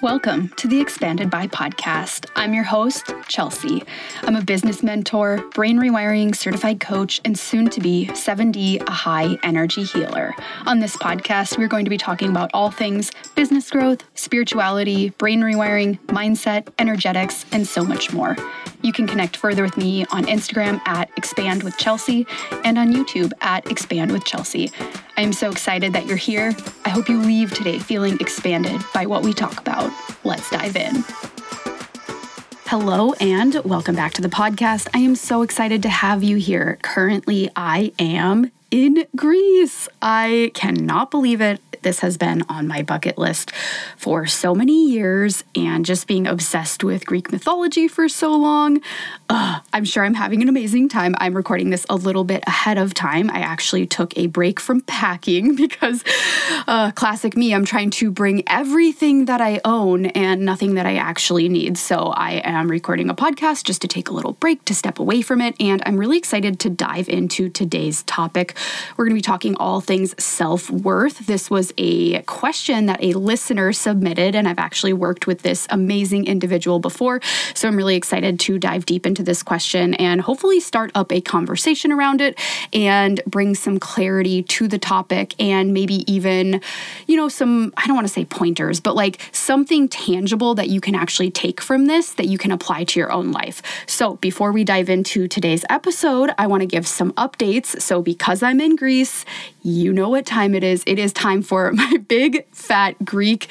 Welcome to the Expanded by podcast. I'm your host, Chelsea. I'm a business mentor, brain rewiring certified coach, and soon to be 7D, a high energy healer. On this podcast, we're going to be talking about all things business growth, spirituality, brain rewiring, mindset, energetics, and so much more. You can connect further with me on Instagram at Expand with Chelsea and on YouTube at Expand with Chelsea. I am so excited that you're here. I hope you leave today feeling expanded by what we talk about. Let's dive in. Hello, and welcome back to the podcast. I am so excited to have you here. Currently, I am in Greece. I cannot believe it. This has been on my bucket list for so many years, and just being obsessed with Greek mythology for so long. I'm sure I'm having an amazing time. I'm recording this a little bit ahead of time. I actually took a break from packing because, uh, classic me, I'm trying to bring everything that I own and nothing that I actually need. So I am recording a podcast just to take a little break, to step away from it, and I'm really excited to dive into today's topic. We're going to be talking all things self worth. This was a question that a listener submitted, and I've actually worked with this amazing individual before. So I'm really excited to dive deep into this question and hopefully start up a conversation around it and bring some clarity to the topic and maybe even, you know, some, I don't want to say pointers, but like something tangible that you can actually take from this that you can apply to your own life. So before we dive into today's episode, I want to give some updates. So because I'm in Greece, you know what time it is. It is time for my big fat Greek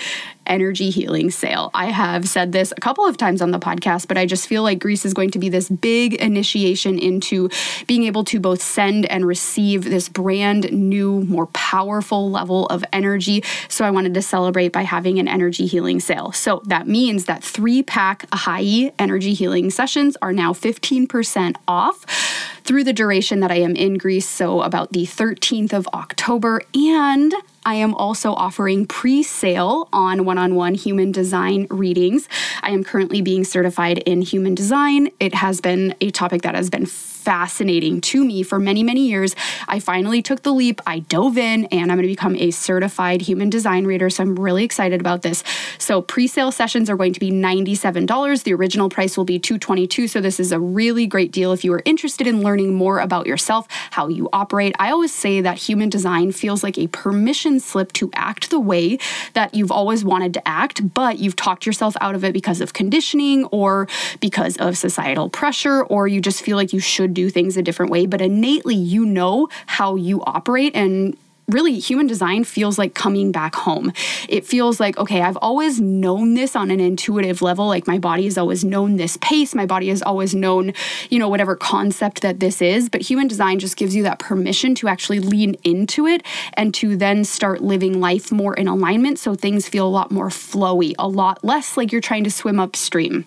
energy healing sale. I have said this a couple of times on the podcast, but I just feel like Greece is going to be this big initiation into being able to both send and receive this brand new, more powerful level of energy. So I wanted to celebrate by having an energy healing sale. So that means that three pack Ahai energy healing sessions are now 15% off through the duration that I am in Greece, so about the 13th of October. And I am also offering pre sale on one on one human design readings. I am currently being certified in human design. It has been a topic that has been fascinating to me for many, many years. I finally took the leap. I dove in and I'm going to become a certified human design reader. So I'm really excited about this. So pre-sale sessions are going to be $97. The original price will be 222. So this is a really great deal if you are interested in learning more about yourself, how you operate. I always say that human design feels like a permission slip to act the way that you've always wanted to act, but you've talked yourself out of it because of conditioning or because of societal pressure, or you just feel like you should do things a different way, but innately you know how you operate and really human design feels like coming back home. It feels like, okay, I've always known this on an intuitive level. Like my body has always known this pace. My body has always known, you know, whatever concept that this is. But human design just gives you that permission to actually lean into it and to then start living life more in alignment. So things feel a lot more flowy, a lot less like you're trying to swim upstream.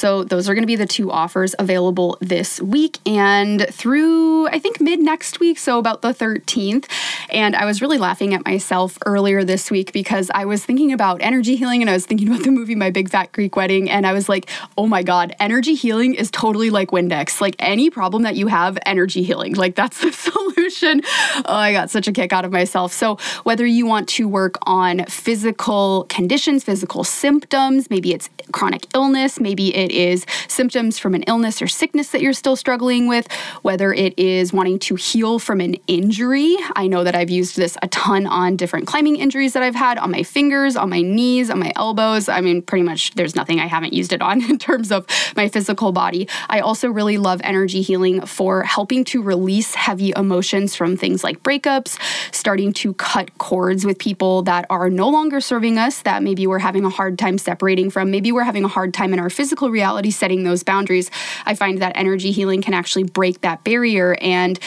So, those are going to be the two offers available this week and through, I think, mid next week, so about the 13th. And I was really laughing at myself earlier this week because I was thinking about energy healing and I was thinking about the movie My Big Fat Greek Wedding. And I was like, oh my God, energy healing is totally like Windex. Like any problem that you have, energy healing. Like that's the solution. Oh, I got such a kick out of myself. So, whether you want to work on physical conditions, physical symptoms, maybe it's chronic illness, maybe it is symptoms from an illness or sickness that you're still struggling with, whether it is wanting to heal from an injury. I know that I've used this a ton on different climbing injuries that I've had on my fingers, on my knees, on my elbows. I mean, pretty much there's nothing I haven't used it on in terms of my physical body. I also really love energy healing for helping to release heavy emotions from things like breakups, starting to cut cords with people that are no longer serving us, that maybe we're having a hard time separating from. Maybe we're having a hard time in our physical reality setting those boundaries, I find that energy healing can actually break that barrier and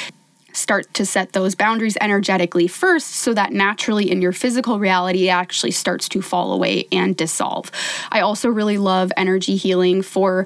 start to set those boundaries energetically first so that naturally in your physical reality it actually starts to fall away and dissolve. I also really love energy healing for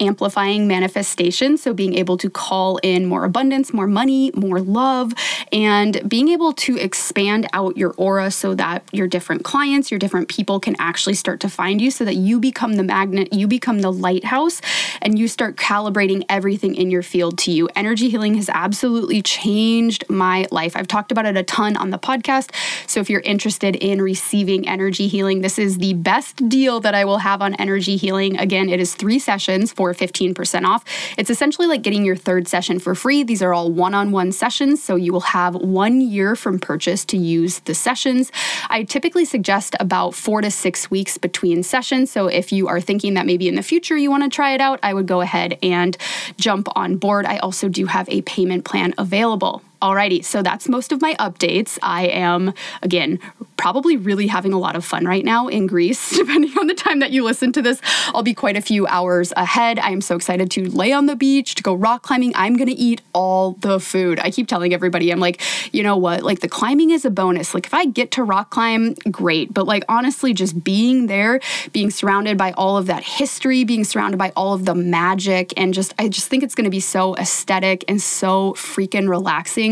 amplifying manifestation. So, being able to call in more abundance, more money, more love, and being able to expand out your aura so that your different clients, your different people can actually start to find you so that you become the magnet, you become the lighthouse, and you start calibrating everything in your field to you. Energy healing has absolutely changed my life. I've talked about it a ton on the podcast. So, if you're interested in receiving energy healing, this is the best deal that I will have on energy healing. Again, it is three sessions for 15% off. It's essentially like getting your third session for free. These are all one on one sessions. So, you will have one year from purchase to use the sessions. I typically suggest about four to six weeks between sessions. So, if you are thinking that maybe in the future you want to try it out, I would go ahead and jump on board. I also do have a payment plan available. Alrighty, so that's most of my updates. I am, again, probably really having a lot of fun right now in Greece. Depending on the time that you listen to this, I'll be quite a few hours ahead. I am so excited to lay on the beach, to go rock climbing. I'm gonna eat all the food. I keep telling everybody, I'm like, you know what? Like, the climbing is a bonus. Like, if I get to rock climb, great. But, like, honestly, just being there, being surrounded by all of that history, being surrounded by all of the magic, and just, I just think it's gonna be so aesthetic and so freaking relaxing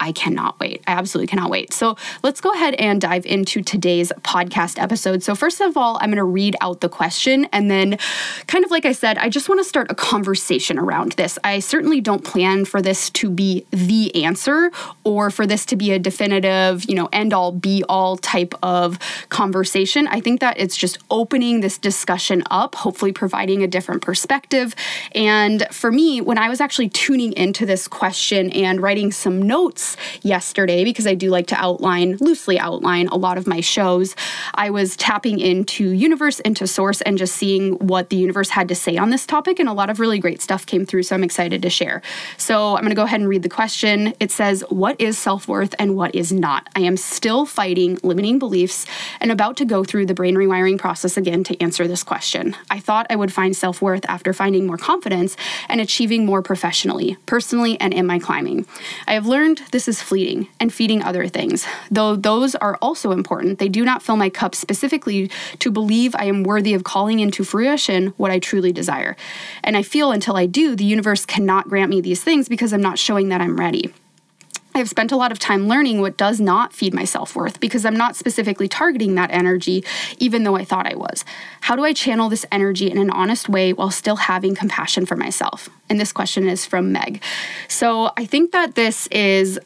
I cannot wait. I absolutely cannot wait. So let's go ahead and dive into today's podcast episode. So, first of all, I'm going to read out the question. And then, kind of like I said, I just want to start a conversation around this. I certainly don't plan for this to be the answer or for this to be a definitive, you know, end all be all type of conversation. I think that it's just opening this discussion up, hopefully providing a different perspective. And for me, when I was actually tuning into this question and writing some some notes yesterday because I do like to outline, loosely outline a lot of my shows. I was tapping into universe, into source, and just seeing what the universe had to say on this topic. And a lot of really great stuff came through. So I'm excited to share. So I'm going to go ahead and read the question. It says, What is self worth and what is not? I am still fighting limiting beliefs and about to go through the brain rewiring process again to answer this question. I thought I would find self worth after finding more confidence and achieving more professionally, personally, and in my climbing. I have learned this is fleeting and feeding other things. Though those are also important, they do not fill my cup specifically to believe I am worthy of calling into fruition what I truly desire. And I feel until I do, the universe cannot grant me these things because I'm not showing that I'm ready. I've spent a lot of time learning what does not feed my self worth because I'm not specifically targeting that energy, even though I thought I was. How do I channel this energy in an honest way while still having compassion for myself? And this question is from Meg. So I think that this is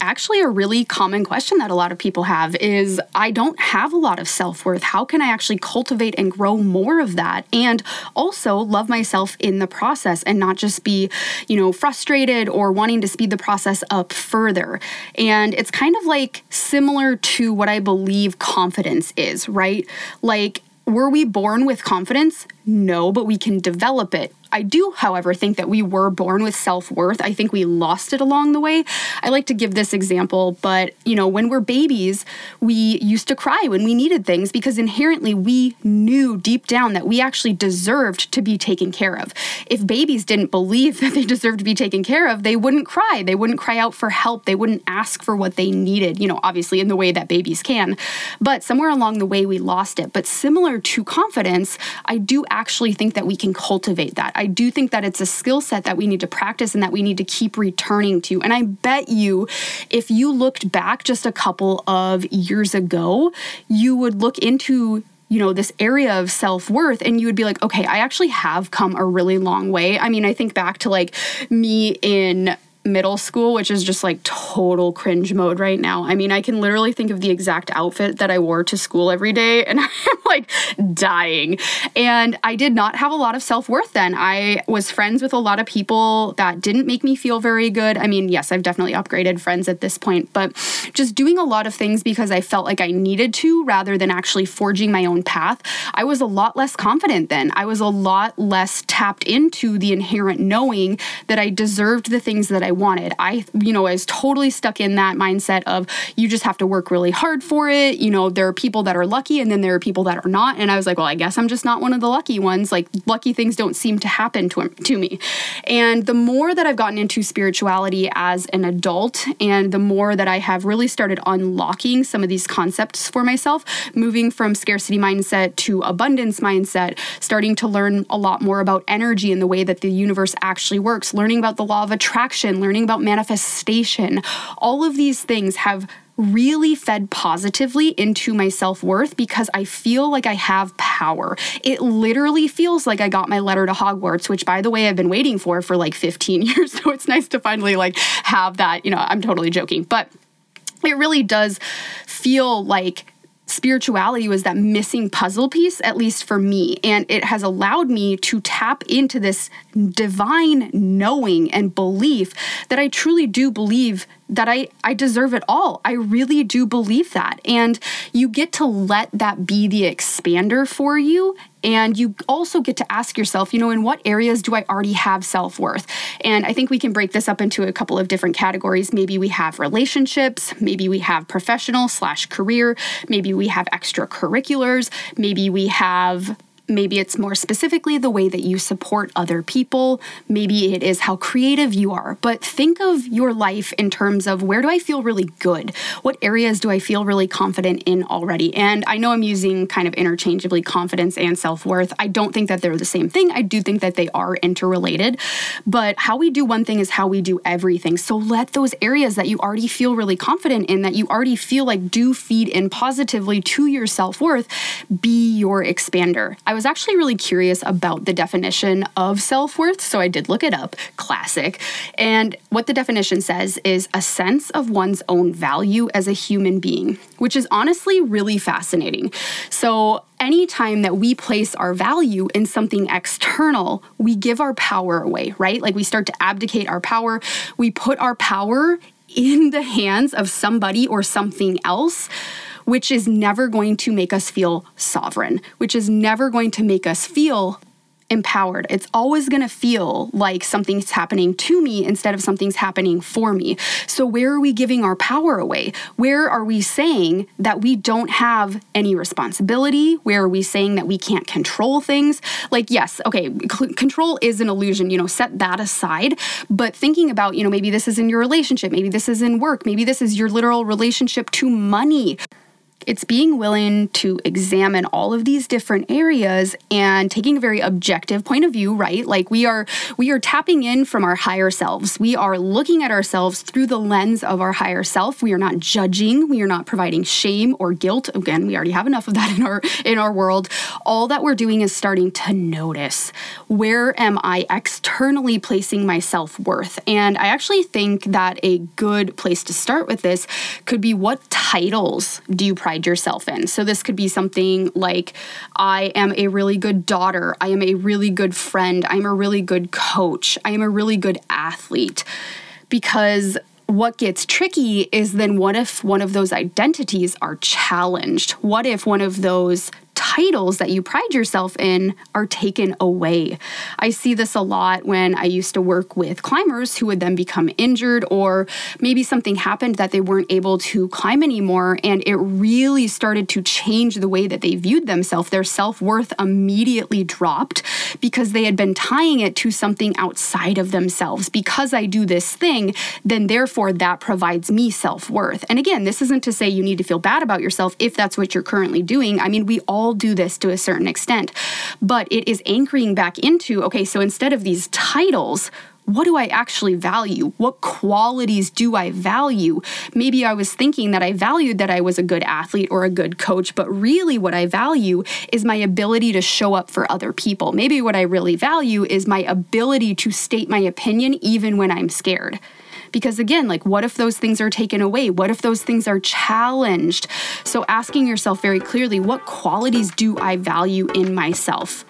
actually a really common question that a lot of people have is I don't have a lot of self-worth. How can I actually cultivate and grow more of that and also love myself in the process and not just be, you know, frustrated or wanting to speed the process up further. And it's kind of like similar to what I believe confidence is, right? Like were we born with confidence? No, but we can develop it. I do, however, think that we were born with self worth. I think we lost it along the way. I like to give this example, but you know, when we're babies, we used to cry when we needed things because inherently we knew deep down that we actually deserved to be taken care of. If babies didn't believe that they deserved to be taken care of, they wouldn't cry. They wouldn't cry out for help. They wouldn't ask for what they needed, you know, obviously in the way that babies can. But somewhere along the way, we lost it. But similar to confidence, I do actually think that we can cultivate that. I do think that it's a skill set that we need to practice and that we need to keep returning to. And I bet you, if you looked back just a couple of years ago, you would look into you know this area of self-worth and you would be like okay i actually have come a really long way i mean i think back to like me in middle school, which is just like total cringe mode right now. I mean, I can literally think of the exact outfit that I wore to school every day, and I'm like dying. And I did not have a lot of self worth then. I was friends with a lot of people that didn't make me feel very good. I mean, yes, I've definitely upgraded friends at this point, but just doing a lot of things because I felt like I needed to rather than actually forging my own path. I was a lot less confident then. I was a lot less tapped into the inherent knowing that I deserved the things that I I wanted. I, you know, I was totally stuck in that mindset of you just have to work really hard for it. You know, there are people that are lucky and then there are people that are not. And I was like, well, I guess I'm just not one of the lucky ones. Like, lucky things don't seem to happen to, to me. And the more that I've gotten into spirituality as an adult, and the more that I have really started unlocking some of these concepts for myself, moving from scarcity mindset to abundance mindset, starting to learn a lot more about energy and the way that the universe actually works, learning about the law of attraction, learning about manifestation. All of these things have really fed positively into my self worth because I feel like I have power. It literally feels like I got my letter to Hogwarts, which by the way, I've been waiting for for like 15 years. So it's nice to finally like have that. You know, I'm totally joking, but it really does feel like spirituality was that missing puzzle piece, at least for me. And it has allowed me to tap into this divine knowing and belief that I truly do believe that I, I deserve it all. I really do believe that. And you get to let that be the expander for you. And you also get to ask yourself, you know, in what areas do I already have self worth? And I think we can break this up into a couple of different categories. Maybe we have relationships, maybe we have professional slash career, maybe we have extracurriculars, maybe we have Maybe it's more specifically the way that you support other people. Maybe it is how creative you are. But think of your life in terms of where do I feel really good? What areas do I feel really confident in already? And I know I'm using kind of interchangeably confidence and self worth. I don't think that they're the same thing. I do think that they are interrelated. But how we do one thing is how we do everything. So let those areas that you already feel really confident in, that you already feel like do feed in positively to your self worth, be your expander. I was was actually really curious about the definition of self worth, so I did look it up. Classic. And what the definition says is a sense of one's own value as a human being, which is honestly really fascinating. So, anytime that we place our value in something external, we give our power away, right? Like we start to abdicate our power, we put our power in the hands of somebody or something else which is never going to make us feel sovereign, which is never going to make us feel empowered. It's always going to feel like something's happening to me instead of something's happening for me. So, where are we giving our power away? Where are we saying that we don't have any responsibility? Where are we saying that we can't control things? Like, yes, okay, c- control is an illusion, you know, set that aside. But thinking about, you know, maybe this is in your relationship, maybe this is in work, maybe this is your literal relationship to money. It's being willing to examine all of these different areas and taking a very objective point of view, right? Like we are we are tapping in from our higher selves. We are looking at ourselves through the lens of our higher self. We are not judging, we are not providing shame or guilt. Again, we already have enough of that in our in our world. All that we're doing is starting to notice where am I externally placing my self-worth? And I actually think that a good place to start with this could be what titles do you pride yourself in. So this could be something like I am a really good daughter, I am a really good friend, I'm a really good coach, I am a really good athlete. Because what gets tricky is then what if one of those identities are challenged? What if one of those titles that you pride yourself in are taken away. I see this a lot when I used to work with climbers who would then become injured, or maybe something happened that they weren't able to climb anymore, and it really started to change the way that they viewed themselves. Their self worth immediately dropped because they had been tying it to something outside of themselves. Because I do this thing, then therefore that provides me self worth. And again, this isn't to say you need to feel bad about yourself if that's what you're currently doing. I mean, we all all this to a certain extent, but it is anchoring back into okay, so instead of these titles, what do I actually value? What qualities do I value? Maybe I was thinking that I valued that I was a good athlete or a good coach, but really what I value is my ability to show up for other people. Maybe what I really value is my ability to state my opinion even when I'm scared. Because again, like, what if those things are taken away? What if those things are challenged? So, asking yourself very clearly, what qualities do I value in myself?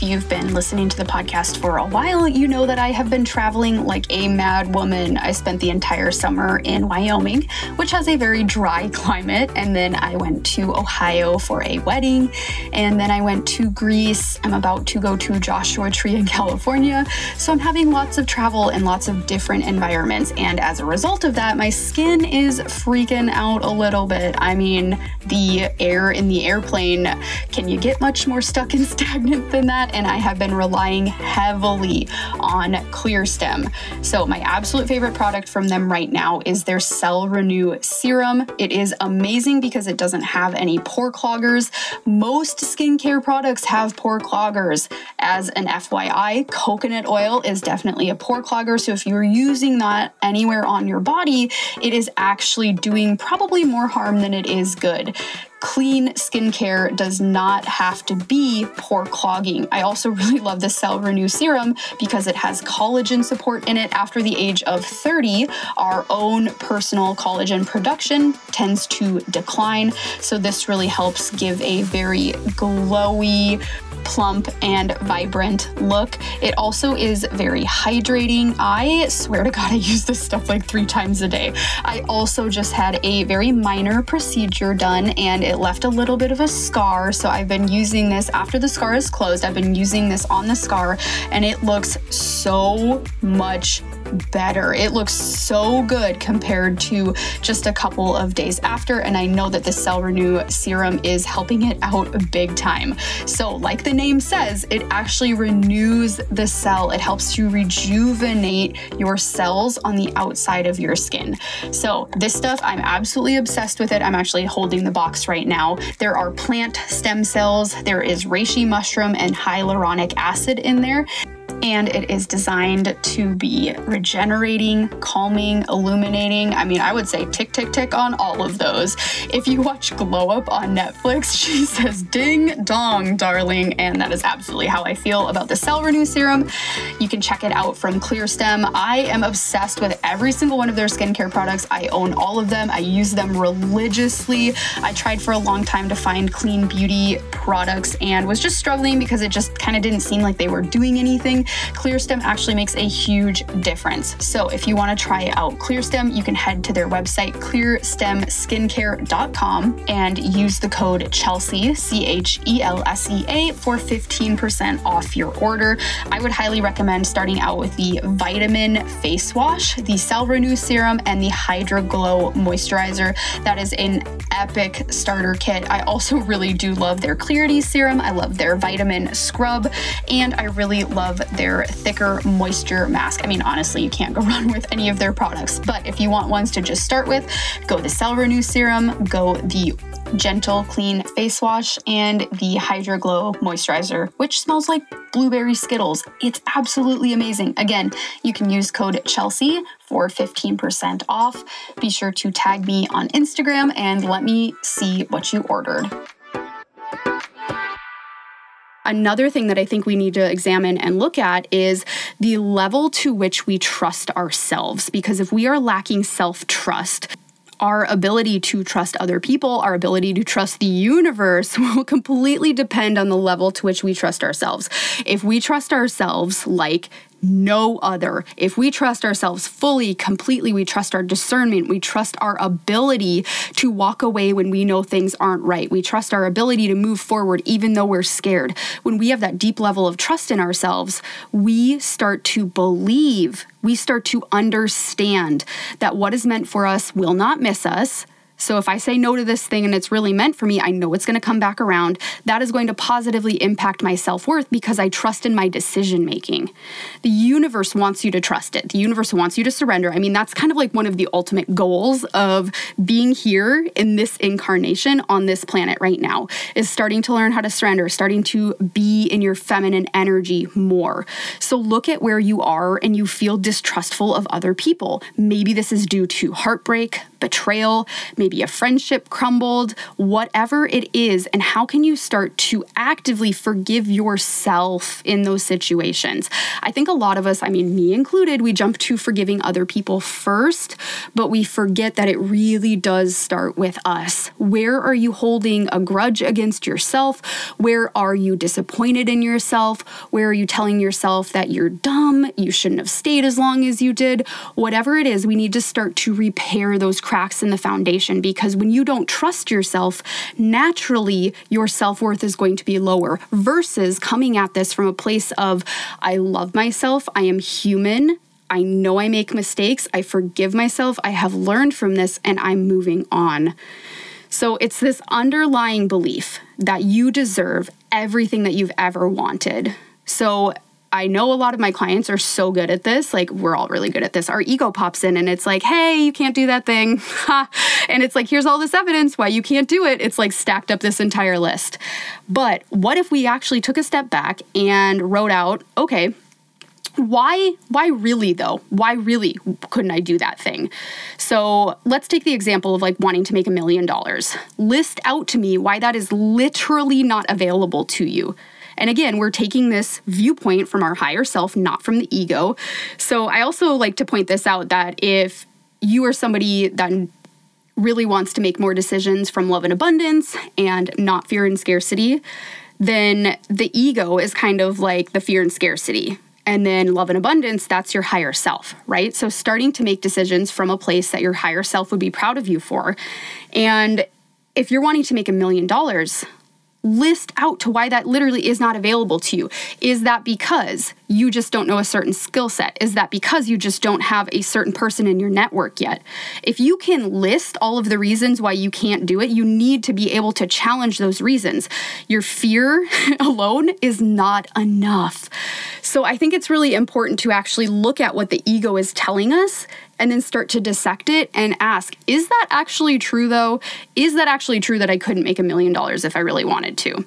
If you've been listening to the podcast for a while, you know that I have been traveling like a mad woman. I spent the entire summer in Wyoming, which has a very dry climate, and then I went to Ohio for a wedding, and then I went to Greece. I'm about to go to Joshua Tree in California. So I'm having lots of travel in lots of different environments, and as a result of that, my skin is freaking out a little bit. I mean, the air in the airplane, can you get much more stuck and stagnant than that, and I have been relying heavily on ClearStem. So, my absolute favorite product from them right now is their Cell Renew Serum. It is amazing because it doesn't have any pore cloggers. Most skincare products have pore cloggers. As an FYI, coconut oil is definitely a pore clogger. So, if you're using that anywhere on your body, it is actually doing probably more harm than it is good clean skincare does not have to be pore clogging. I also really love the Cell Renew Serum because it has collagen support in it after the age of 30. Our own personal collagen production tends to decline. So, this really helps give a very glowy, plump and vibrant look. It also is very hydrating. I swear to God, I use this stuff like three times a day. I also just had a very minor procedure done and it left a little bit of a scar. So I've been using this after the scar is closed. I've been using this on the scar and it looks so much better. It looks so good compared to just a couple of days after. And I know that the Cell Renew serum is helping it out big time. So, like the name says, it actually renews the cell. It helps to rejuvenate your cells on the outside of your skin. So, this stuff, I'm absolutely obsessed with it. I'm actually holding the box right now. There are plant stem cells, there is reishi mushroom and hyaluronic acid in there and it is designed to be regenerating, calming, illuminating. I mean, I would say tick, tick, tick on all of those. If you watch Glow Up on Netflix, she says ding dong, darling, and that is absolutely how I feel about the Cell Renew Serum. You can check it out from ClearStem. I am obsessed with every single one of their skincare products. I own all of them, I use them religiously. I tried for a long time to find clean beauty products and was just struggling because it just kind of didn't seem like they were doing anything. ClearStem actually makes a huge difference. So if you want to try out ClearStem, you can head to their website, clearstemskincare.com, and use the code Chelsea, C H E L S E A, for 15% off your order. I would highly recommend starting out with the Vitamin Face Wash, the Cell Renew Serum, and the Hydra Glow Moisturizer. That is an epic starter kit. I also really do love their Clarity Serum. I love their Vitamin Scrub, and I really love their thicker moisture mask. I mean, honestly, you can't go wrong with any of their products, but if you want ones to just start with, go the Cell Renew Serum, go the Gentle Clean Face Wash, and the Hydra Glow Moisturizer, which smells like blueberry Skittles. It's absolutely amazing. Again, you can use code Chelsea for 15% off. Be sure to tag me on Instagram and let me see what you ordered. Another thing that I think we need to examine and look at is the level to which we trust ourselves. Because if we are lacking self trust, our ability to trust other people, our ability to trust the universe will completely depend on the level to which we trust ourselves. If we trust ourselves like no other. If we trust ourselves fully, completely, we trust our discernment, we trust our ability to walk away when we know things aren't right, we trust our ability to move forward even though we're scared. When we have that deep level of trust in ourselves, we start to believe, we start to understand that what is meant for us will not miss us so if I say no to this thing and it's really meant for me, I know it's going to come back around. That is going to positively impact my self worth because I trust in my decision making. The universe wants you to trust it. The universe wants you to surrender. I mean, that's kind of like one of the ultimate goals of being here in this incarnation on this planet right now is starting to learn how to surrender, starting to be in your feminine energy more. So look at where you are and you feel distrustful of other people. Maybe this is due to heartbreak, betrayal, maybe maybe a friendship crumbled, whatever it is, and how can you start to actively forgive yourself in those situations? I think a lot of us, I mean, me included, we jump to forgiving other people first, but we forget that it really does start with us. Where are you holding a grudge against yourself? Where are you disappointed in yourself? Where are you telling yourself that you're dumb, you shouldn't have stayed as long as you did? Whatever it is, we need to start to repair those cracks in the foundation because when you don't trust yourself, naturally your self worth is going to be lower versus coming at this from a place of, I love myself, I am human, I know I make mistakes. I forgive myself. I have learned from this and I'm moving on. So it's this underlying belief that you deserve everything that you've ever wanted. So I know a lot of my clients are so good at this. Like, we're all really good at this. Our ego pops in and it's like, hey, you can't do that thing. and it's like, here's all this evidence why you can't do it. It's like stacked up this entire list. But what if we actually took a step back and wrote out, okay, why why really though why really couldn't i do that thing so let's take the example of like wanting to make a million dollars list out to me why that is literally not available to you and again we're taking this viewpoint from our higher self not from the ego so i also like to point this out that if you are somebody that really wants to make more decisions from love and abundance and not fear and scarcity then the ego is kind of like the fear and scarcity and then love and abundance, that's your higher self, right? So starting to make decisions from a place that your higher self would be proud of you for. And if you're wanting to make a million dollars, list out to why that literally is not available to you. Is that because you just don't know a certain skill set? Is that because you just don't have a certain person in your network yet? If you can list all of the reasons why you can't do it, you need to be able to challenge those reasons. Your fear alone is not enough. So I think it's really important to actually look at what the ego is telling us and then start to dissect it and ask, is that actually true though? Is that actually true that I couldn't make a million dollars if I really wanted to?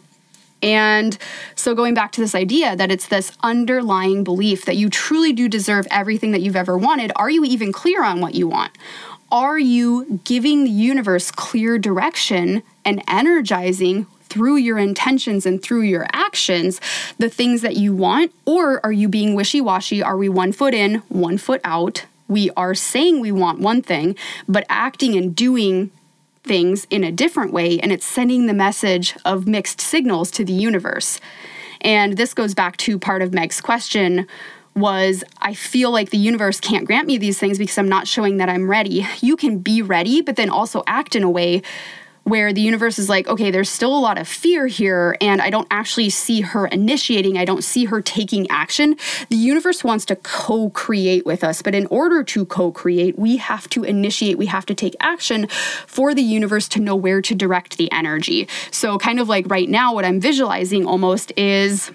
And so, going back to this idea that it's this underlying belief that you truly do deserve everything that you've ever wanted, are you even clear on what you want? Are you giving the universe clear direction and energizing through your intentions and through your actions the things that you want? Or are you being wishy washy? Are we one foot in, one foot out? We are saying we want one thing, but acting and doing things in a different way, and it's sending the message of mixed signals to the universe. And this goes back to part of Meg's question was I feel like the universe can't grant me these things because I'm not showing that I'm ready. You can be ready, but then also act in a way where the universe is like, okay, there's still a lot of fear here, and I don't actually see her initiating, I don't see her taking action. The universe wants to co create with us, but in order to co create, we have to initiate, we have to take action for the universe to know where to direct the energy. So, kind of like right now, what I'm visualizing almost is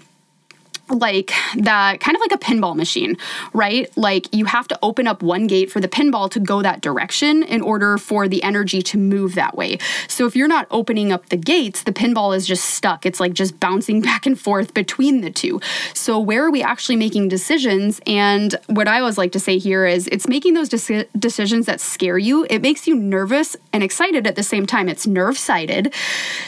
like that kind of like a pinball machine, right? Like you have to open up one gate for the pinball to go that direction in order for the energy to move that way. So if you're not opening up the gates, the pinball is just stuck. It's like just bouncing back and forth between the two. So where are we actually making decisions? And what I always like to say here is it's making those deci- decisions that scare you. It makes you nervous and excited at the same time. It's nerve sighted.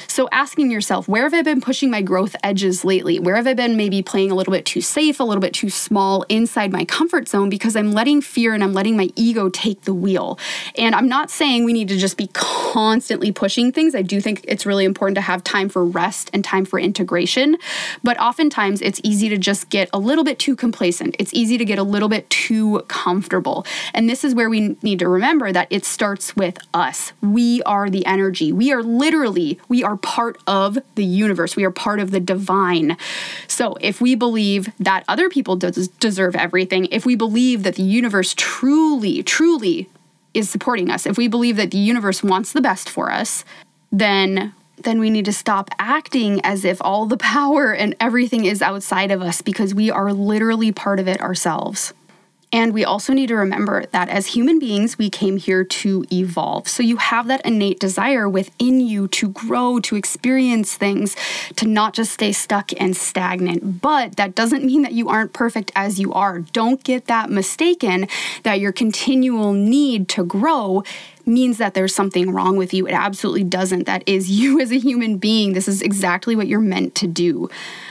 So asking yourself, where have I been pushing my growth edges lately? Where have I been maybe playing a little bit too safe, a little bit too small inside my comfort zone because I'm letting fear and I'm letting my ego take the wheel. And I'm not saying we need to just be constantly pushing things. I do think it's really important to have time for rest and time for integration. But oftentimes it's easy to just get a little bit too complacent. It's easy to get a little bit too comfortable. And this is where we need to remember that it starts with us. We are the energy. We are literally, we are part of the universe. We are part of the divine. So if we believe that other people des- deserve everything, if we believe that the universe truly, truly is supporting us, if we believe that the universe wants the best for us, then then we need to stop acting as if all the power and everything is outside of us because we are literally part of it ourselves. And we also need to remember that as human beings, we came here to evolve. So you have that innate desire within you to grow, to experience things, to not just stay stuck and stagnant. But that doesn't mean that you aren't perfect as you are. Don't get that mistaken that your continual need to grow means that there's something wrong with you. It absolutely doesn't. That is you as a human being. This is exactly what you're meant to do.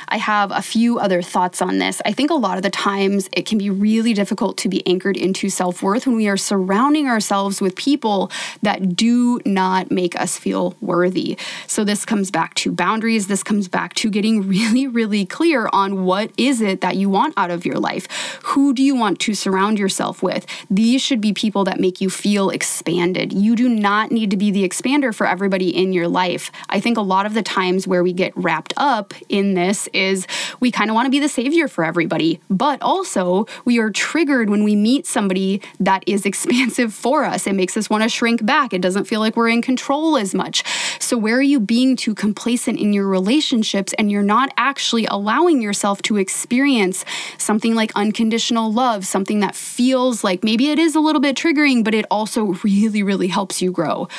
I have a few other thoughts on this. I think a lot of the times it can be really difficult to be anchored into self worth when we are surrounding ourselves with people that do not make us feel worthy. So this comes back to boundaries. This comes back to getting really, really clear on what is it that you want out of your life. Who do you want to surround yourself with? These should be people that make you feel expanded. You do not need to be the expander for everybody in your life. I think a lot of the times where we get wrapped up in this is we kind of want to be the savior for everybody, but also we are triggered when we meet somebody that is expansive for us. It makes us want to shrink back. It doesn't feel like we're in control as much. So, where are you being too complacent in your relationships and you're not actually allowing yourself to experience something like unconditional love, something that feels like maybe it is a little bit triggering, but it also really, really helps you grow?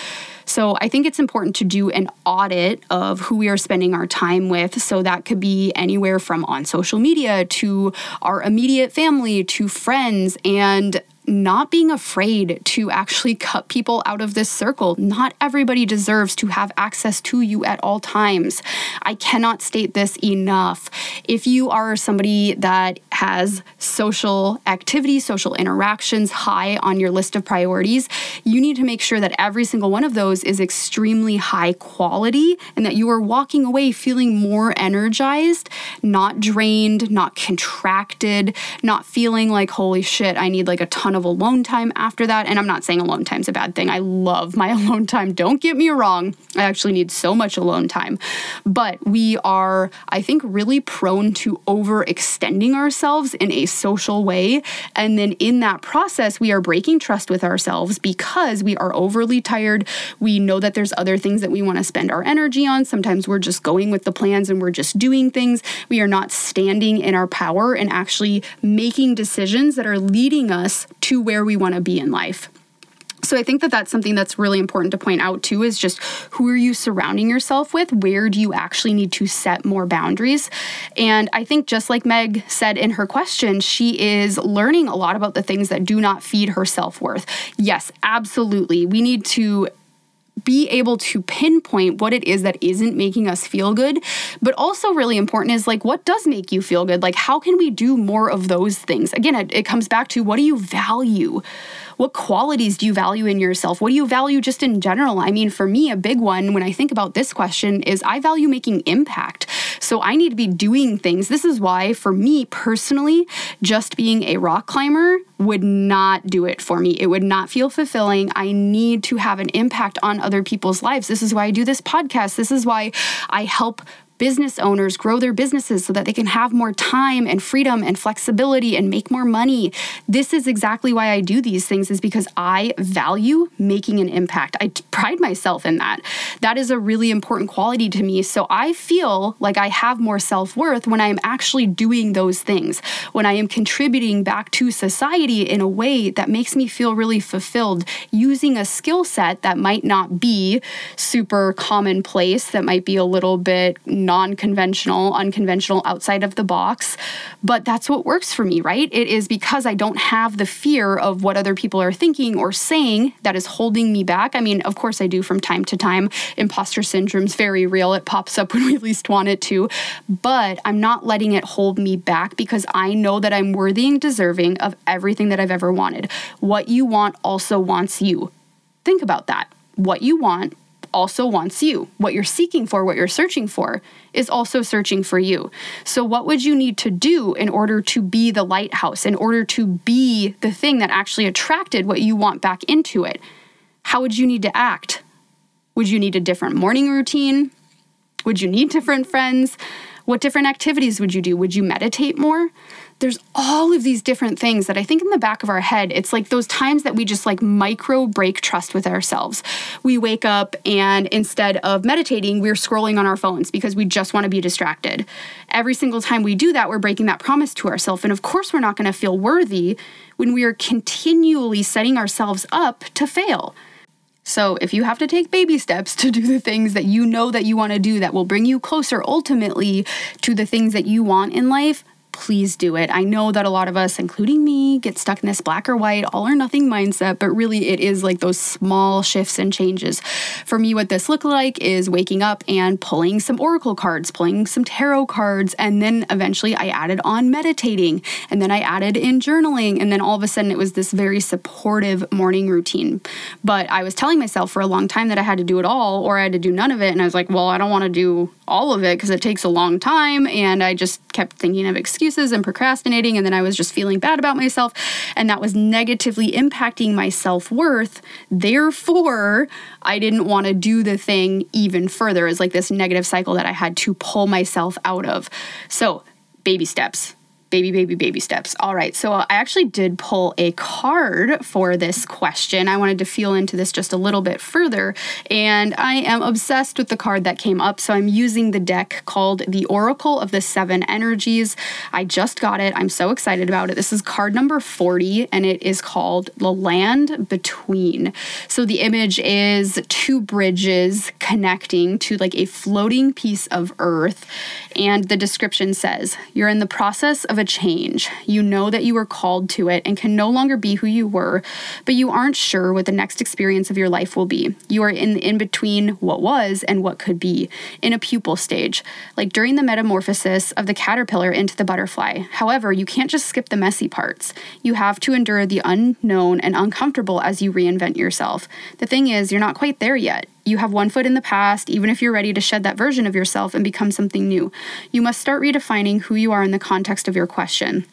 So I think it's important to do an audit of who we are spending our time with. So that could be anywhere from on social media to our immediate family to friends and not being afraid to actually cut people out of this circle. Not everybody deserves to have access to you at all times. I cannot state this enough. If you are somebody that has social activity, social interactions high on your list of priorities, you need to make sure that every single one of those is extremely high quality and that you are walking away feeling more energized, not drained, not contracted, not feeling like, holy shit, I need like a ton of of alone time after that. And I'm not saying alone time's a bad thing. I love my alone time. Don't get me wrong. I actually need so much alone time. But we are, I think, really prone to overextending ourselves in a social way. And then in that process, we are breaking trust with ourselves because we are overly tired. We know that there's other things that we want to spend our energy on. Sometimes we're just going with the plans and we're just doing things. We are not standing in our power and actually making decisions that are leading us to where we want to be in life. So I think that that's something that's really important to point out too is just who are you surrounding yourself with? Where do you actually need to set more boundaries? And I think just like Meg said in her question, she is learning a lot about the things that do not feed her self-worth. Yes, absolutely. We need to be able to pinpoint what it is that isn't making us feel good. But also, really important is like, what does make you feel good? Like, how can we do more of those things? Again, it, it comes back to what do you value? What qualities do you value in yourself? What do you value just in general? I mean, for me, a big one when I think about this question is I value making impact. So I need to be doing things. This is why, for me personally, just being a rock climber would not do it for me. It would not feel fulfilling. I need to have an impact on other people's lives. This is why I do this podcast. This is why I help business owners grow their businesses so that they can have more time and freedom and flexibility and make more money. This is exactly why I do these things is because I value making an impact. I pride myself in that. That is a really important quality to me. So I feel like I have more self-worth when I am actually doing those things. When I am contributing back to society in a way that makes me feel really fulfilled using a skill set that might not be super commonplace, that might be a little bit non conventional, unconventional, outside of the box. But that's what works for me, right? It is because I don't have the fear of what other people are thinking or saying that is holding me back. I mean, of course, I do from time to time. Imposter syndrome's very real. It pops up when we least want it to. But I'm not letting it hold me back because I know that I'm worthy and deserving of everything that I've ever wanted. What you want also wants you. Think about that. What you want also wants you. What you're seeking for, what you're searching for, is also searching for you. So, what would you need to do in order to be the lighthouse, in order to be the thing that actually attracted what you want back into it? How would you need to act? Would you need a different morning routine? Would you need different friends? What different activities would you do? Would you meditate more? There's all of these different things that I think in the back of our head, it's like those times that we just like micro break trust with ourselves. We wake up and instead of meditating, we're scrolling on our phones because we just want to be distracted. Every single time we do that, we're breaking that promise to ourselves. And of course, we're not going to feel worthy when we are continually setting ourselves up to fail. So, if you have to take baby steps to do the things that you know that you want to do that will bring you closer ultimately to the things that you want in life, please do it. I know that a lot of us, including me, get stuck in this black or white, all or nothing mindset, but really it is like those small shifts and changes. For me, what this looked like is waking up and pulling some oracle cards, pulling some tarot cards, and then eventually I added on meditating, and then I added in journaling, and then all of a sudden it was this very supportive morning routine. But I was telling myself for a long time that I had to do it all or I had to do none of it, and I was like, well, I don't want to do all of it because it takes a long time, and I just kept thinking of excuses and procrastinating, and then I was just feeling bad about myself, and that was negatively impacting my self worth. Therefore, I didn't want to do the thing even further. It's like this negative cycle that I had to pull myself out of. So, baby steps baby, baby, baby steps. All right. So I actually did pull a card for this question. I wanted to feel into this just a little bit further. And I am obsessed with the card that came up. So I'm using the deck called the Oracle of the Seven Energies. I just got it. I'm so excited about it. This is card number 40, and it is called The Land Between. So the image is two bridges connecting to like a floating piece of earth. And the description says, You're in the process of a change. You know that you were called to it and can no longer be who you were, but you aren't sure what the next experience of your life will be. You are in in between what was and what could be, in a pupal stage, like during the metamorphosis of the caterpillar into the butterfly. However, you can't just skip the messy parts. You have to endure the unknown and uncomfortable as you reinvent yourself. The thing is, you're not quite there yet. You have one foot in the past, even if you're ready to shed that version of yourself and become something new. You must start redefining who you are in the context of your question.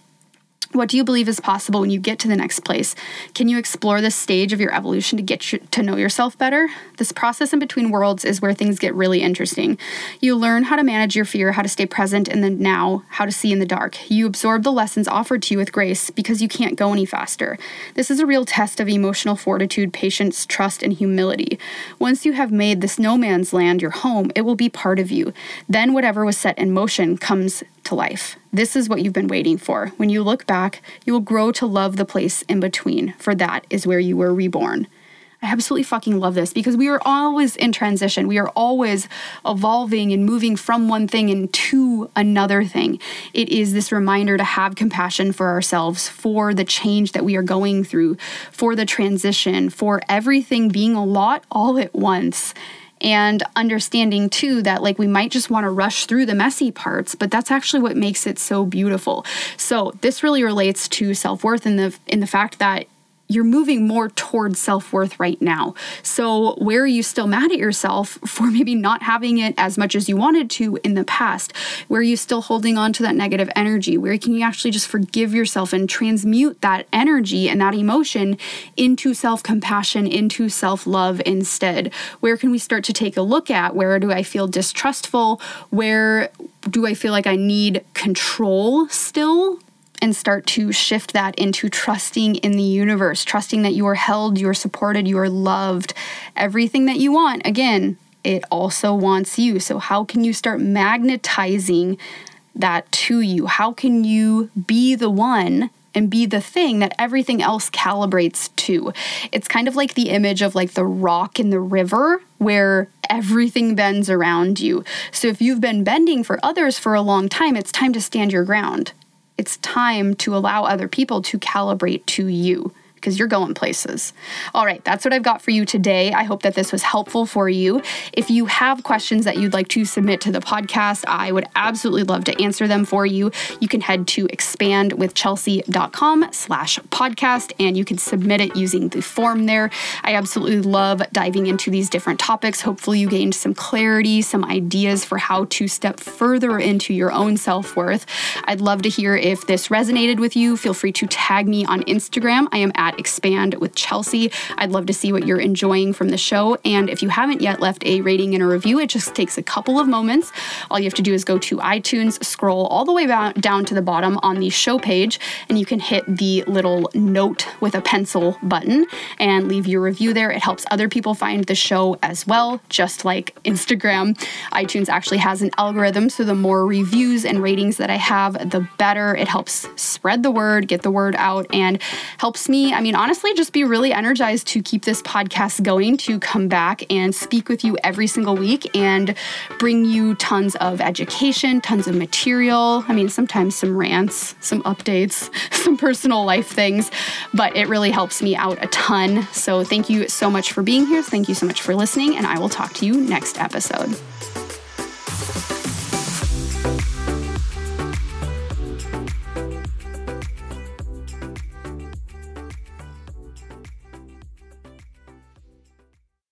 What do you believe is possible when you get to the next place? Can you explore this stage of your evolution to get you, to know yourself better? This process in between worlds is where things get really interesting. You learn how to manage your fear, how to stay present in the now, how to see in the dark. You absorb the lessons offered to you with grace because you can't go any faster. This is a real test of emotional fortitude, patience, trust, and humility. Once you have made this no man's land your home, it will be part of you. Then whatever was set in motion comes to life. This is what you've been waiting for. When you look back, you will grow to love the place in between, for that is where you were reborn. I absolutely fucking love this because we are always in transition. We are always evolving and moving from one thing into another thing. It is this reminder to have compassion for ourselves, for the change that we are going through, for the transition, for everything being a lot all at once and understanding too that like we might just want to rush through the messy parts but that's actually what makes it so beautiful. So this really relates to self-worth in the in the fact that you're moving more towards self worth right now. So, where are you still mad at yourself for maybe not having it as much as you wanted to in the past? Where are you still holding on to that negative energy? Where can you actually just forgive yourself and transmute that energy and that emotion into self compassion, into self love instead? Where can we start to take a look at where do I feel distrustful? Where do I feel like I need control still? And start to shift that into trusting in the universe, trusting that you are held, you are supported, you are loved. Everything that you want, again, it also wants you. So, how can you start magnetizing that to you? How can you be the one and be the thing that everything else calibrates to. It's kind of like the image of like the rock in the river where everything bends around you. So if you've been bending for others for a long time, it's time to stand your ground it's time to allow other people to calibrate to you because you're going places. All right, that's what I've got for you today. I hope that this was helpful for you. If you have questions that you'd like to submit to the podcast, I would absolutely love to answer them for you. You can head to expandwithchelsea.com slash podcast and you can submit it using the form there. I absolutely love diving into these different topics. Hopefully you gained some clarity, some ideas for how to step further into your own self-worth. I'd love to hear if this resonated with you. Feel free to tag me on Instagram. I am at Expand with Chelsea. I'd love to see what you're enjoying from the show. And if you haven't yet left a rating and a review, it just takes a couple of moments. All you have to do is go to iTunes, scroll all the way down to the bottom on the show page, and you can hit the little note with a pencil button and leave your review there. It helps other people find the show as well, just like Instagram. iTunes actually has an algorithm, so the more reviews and ratings that I have, the better. It helps spread the word, get the word out, and helps me I mean, honestly, just be really energized to keep this podcast going, to come back and speak with you every single week and bring you tons of education, tons of material. I mean, sometimes some rants, some updates, some personal life things, but it really helps me out a ton. So thank you so much for being here. Thank you so much for listening, and I will talk to you next episode.